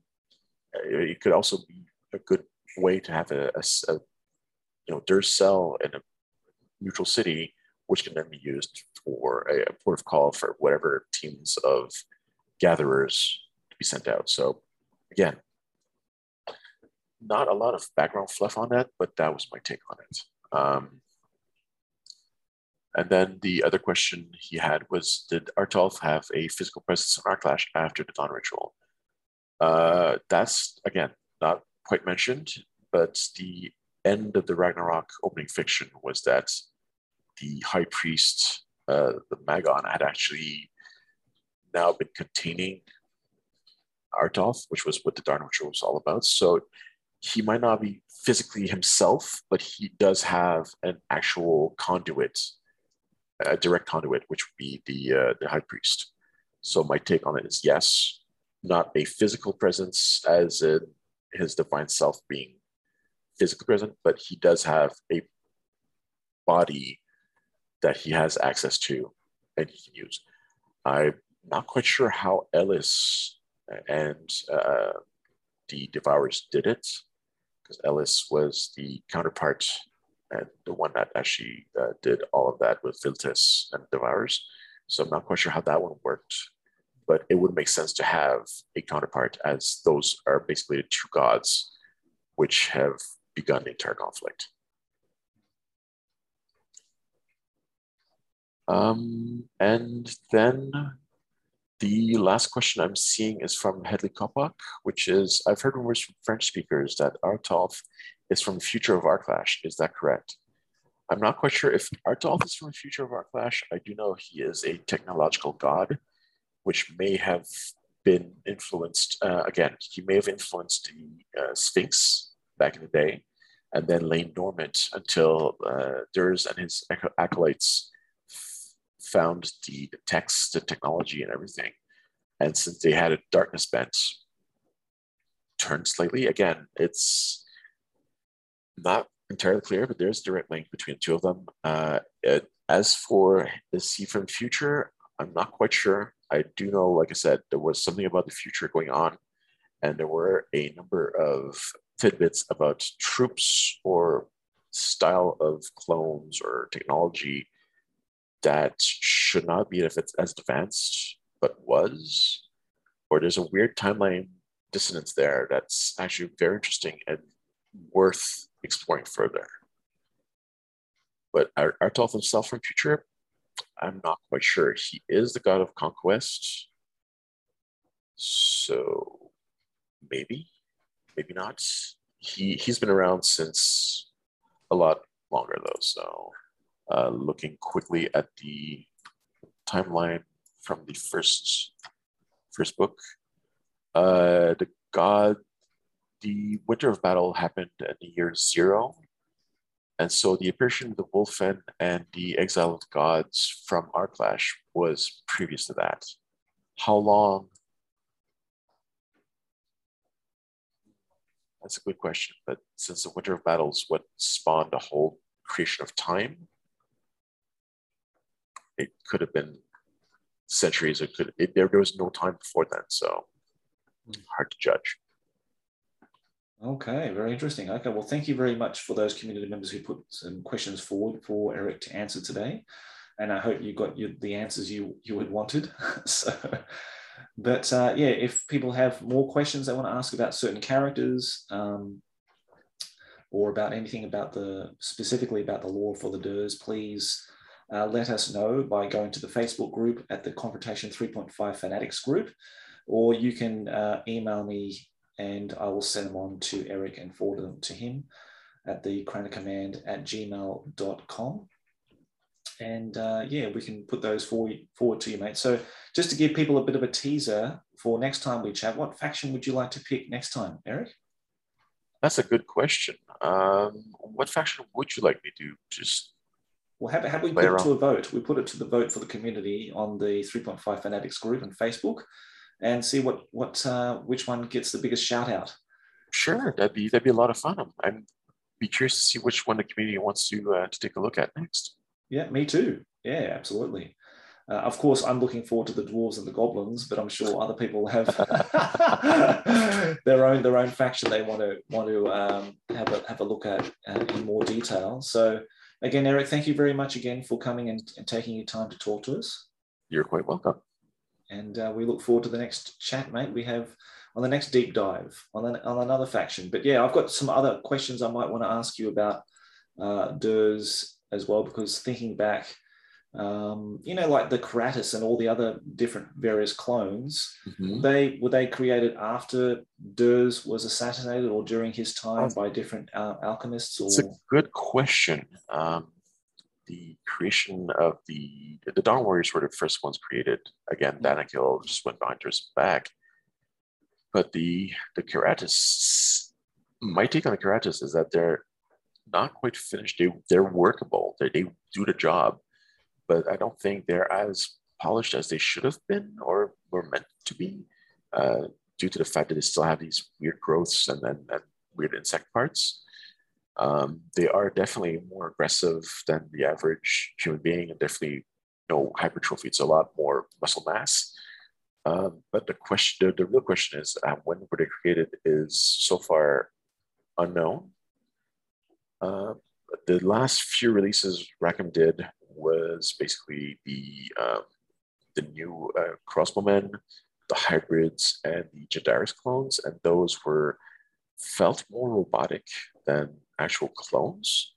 it could also be a good way to have a, a, a you know, Dirz cell in a neutral city, which can then be used for a, a port of call for whatever teams of gatherers to be sent out. So again, not a lot of background fluff on that, but that was my take on it. Um, and then the other question he had was, did Arh-Tolth have a physical presence in Aarklash after the Dawn Ritual? Uh, that's, again, not quite mentioned, but the end of the Ragnarok opening fiction was that the High Priest, uh, the Magon, had actually now been containing Arh-Tolth, which was what the Dawn Ritual was all about. So he might not be physically himself, but he does have an actual conduit, a direct conduit, which would be the uh, the high priest. So my take on it is yes, not a physical presence as in his divine self being physically present, but he does have a body that he has access to and he can use. I'm not quite sure how Ellis and uh, the Devourers did it, because Ellis was the counterpart and the one that actually uh, did all of that with Viltis and Devourers. So I'm not quite sure how that one worked, but it would make sense to have a counterpart as those are basically the two gods which have begun the entire conflict. Um, and then the last question I'm seeing is from Hedley Kopak, which is I've heard rumors from French speakers that Arh-Tolth is from future of Aarklash. Is that correct? I'm not quite sure if Arh-Tolth is from future of Aarklash. I do know he is a technological god, which may have been influenced. Uh, again, he may have influenced the uh, Sphinx back in the day, and then lain dormant until uh, Dirz and his acolytes found the text, the technology, and everything. And since they had a darkness bent, turned slightly. Again, it's not entirely clear, but there's a direct link between the two of them. Uh, it, as for the see from future, I'm not quite sure. I do know, like I said, there was something about the future going on, and there were a number of tidbits about troops or style of clones or technology that should not be if it's as advanced, but was. Or there's a weird timeline dissonance there that's actually very interesting and worth exploring further. But Arh-Tolth himself from Future, I'm not quite sure. He is the god of conquest. So maybe, maybe not. He he's been around since a lot longer though. So uh, looking quickly at the timeline from the first first book, Uh, the god, the Winter of Battle happened in the year zero. And so the apparition of the Wolfen and the exile of the gods from Aarklash was previous to that. How long? That's a good question. But since the Winter of Battles what spawned the whole creation of time, it could have been centuries. It could. It, there, there was no time before then, so hmm. hard to judge. Okay, very interesting. Okay, well, thank you very much for those community members who put some questions forward for Eric to answer today, and I hope you got you, the answers you you had wanted. so, but uh, yeah, if people have more questions they want to ask about certain characters, um, or about anything about the specifically about the lore for the Dirz, please uh, let us know by going to the Facebook group at the Confrontation 3.5 Fanatics group, or you can uh, email me and I will send them on to Eric and forward them to him at the command at gmail.com. And uh, yeah, we can put those forward, forward to you, mate. So just to give people a bit of a teaser for next time we chat, what faction would you like to pick next time, Eric? That's a good question. Um, what faction would you like me to just well, have, have we put it to a vote? We put it to the vote for the community on the 3.5 Fanatics group and Facebook and see what what uh, which one gets the biggest shout out. Sure, that'd be that'd be a lot of fun. I'm be curious to see which one the community wants to uh, to take a look at next. Yeah, me too. Yeah, absolutely. Uh, of course, I'm looking forward to the dwarves and the goblins, but I'm sure other people have their own their own faction they want to want to um, have a have a look at uh, in more detail. So, again, Eric, thank you very much again for coming and, and taking your time to talk to us. You're quite welcome. And uh, we look forward to the next chat, mate. We have on the next deep dive on, an, on another faction. But yeah, I've got some other questions I might want to ask you about uh, Dirz as well, because thinking back, um, you know, like the Karatus and all the other different various clones, mm-hmm. they were they created after Dirz was assassinated or during his time by different uh, alchemists? Or... It's a good question. Um, the creation of the the Dawn Warriors were the first ones created. Again, Danakil just went behind his back. But the the Karatus, my take on the Karatus is that they're not quite finished. They they're workable. They they do the job, but I don't think they're as polished as they should have been or were meant to be, uh, due to the fact that they still have these weird growths and then weird insect parts. Um, they are definitely more aggressive than the average human being and definitely you know hypertrophy. It's a lot more muscle mass. Um, but the question, the, the real question is uh, when were they created is so far unknown. Uh, the last few releases Rackham did was basically the um, the new uh, crossbowmen, the hybrids, and the Jadaris clones, and those were felt more robotic than actual clones.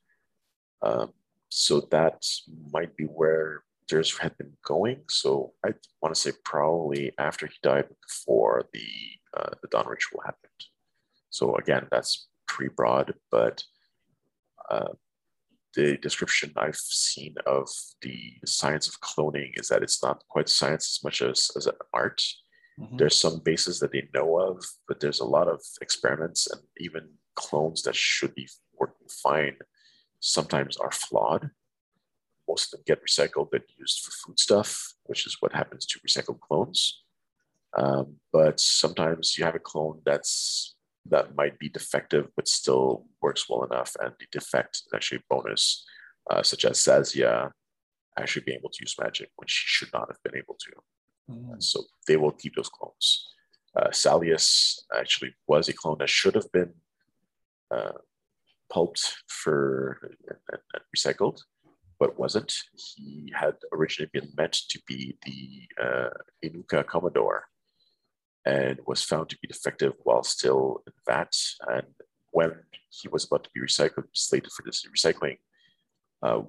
Um, so that might be where Dirz had been going. So I want to say probably after he died, before the uh, the dawn ritual happened. So again, that's pretty broad, but uh, the description I've seen of the science of cloning is that it's not quite science as much as, as an art. Mm-hmm. There's some bases that they know of, but there's a lot of experiments and even clones that should be working fine sometimes are flawed. Most of them get recycled and used for food stuff, which is what happens to recycled clones. Um, but sometimes you have a clone that's that might be defective but still works well enough, and the defect is actually a bonus, uh, such as Sasia actually being able to use magic when she should not have been able to. Mm. So they will keep those clones. Uh, Salius actually was a clone that should have been uh, pulped for and, and, recycled, but wasn't. He had originally been meant to be the uh, Inuka Commodore and was found to be defective while still in VAT. And when he was about to be recycled, slated for this recycling, uh,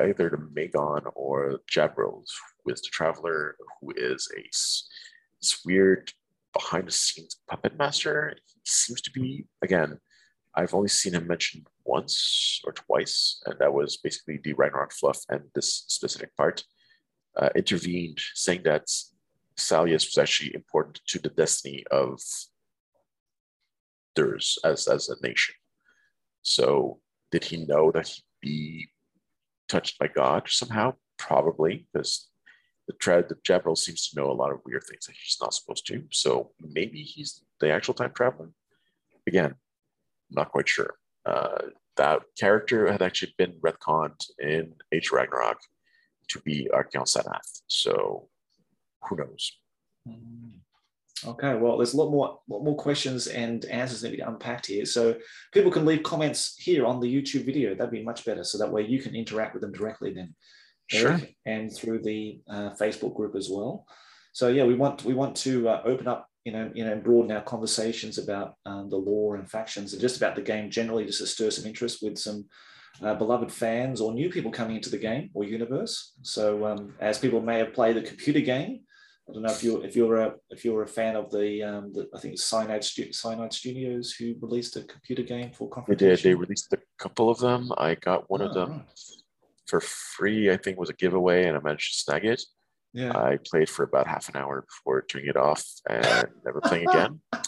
either the Magon or Jabril, with the traveler, who is a this weird behind the scenes puppet master. He seems to be, again, I've only seen him mentioned once or twice, and that was basically the Ragnarok fluff and this specific part. Uh, intervened, saying that Salius was actually important to the destiny of Dirz as, as a nation. So did he know that he'd be touched by God somehow? Probably, because the, tra- the Jabberel seems to know a lot of weird things that he's not supposed to. So maybe he's the actual time traveler. Again, not quite sure. Uh, that character had actually been retconned in Age Ragnarok to be Archaon Sanath. So who knows? Mm. Okay, well, there's a lot more, lot more questions and answers that be unpacked here. So people can leave comments here on the YouTube video. That'd be much better. So that way you can interact with them directly then, sure. and through the uh, Facebook group as well. So yeah, we want we want to uh, open up, you know, you know, broaden our conversations about um, the law and factions and just about the game generally, just to stir some interest with some uh, beloved fans or new people coming into the game or universe. So um, as people may have played the computer game I don't know if you're if you're a if you're a fan of the, um, the I think it's Cyanide, Stu- Cyanide Studios who released a computer game for Confrontation. They did. They released a couple of them. I got one oh, of them right. for free. I think was a giveaway, and I managed to snag it. Yeah. I played for about half an hour before turning it off and never playing again.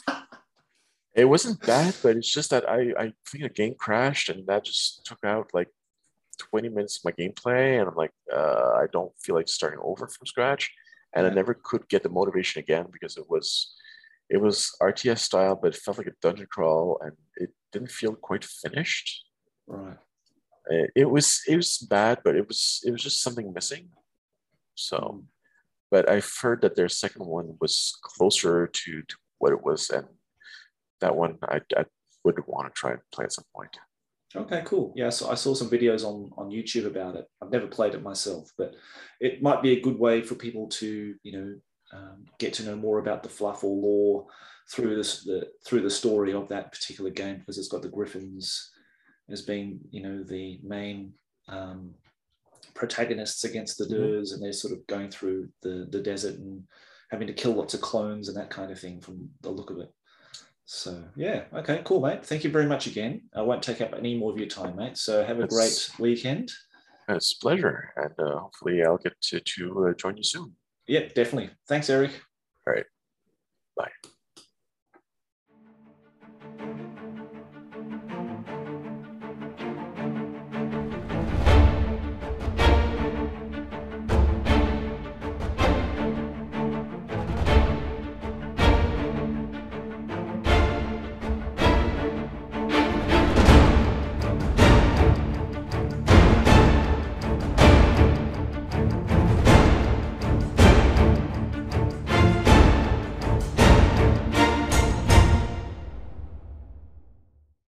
It wasn't bad, but it's just that I I think the game crashed, and that just took out like 20 minutes of my gameplay, and I'm like, uh, I don't feel like starting over from scratch and I never could get the motivation again because it was it was RTS style, but it felt like a dungeon crawl, and it didn't feel quite finished. Right. It, was it was bad, but it was it was just something missing. So, mm. But I've heard that their second one was closer to, to what it was, and that one I, I would want to try and play at some point. Okay, cool. Yeah, so I saw some videos on on YouTube about it. I've never played it myself, but it might be a good way for people to, you know, um, get to know more about the fluff or lore through this the through the story of that particular game because it's got the Griffins as being, you know, the main um, protagonists against the Dirz, mm-hmm. and they're sort of going through the the desert and having to kill lots of clones and that kind of thing from the look of it. So yeah, okay, cool, mate. Thank you very much again. I won't take up any more of your time, mate. So have a it's, great weekend. It's a pleasure, and uh, hopefully I'll get to, to uh, join you soon. Yeah, definitely. Thanks, Eric. All right. Bye.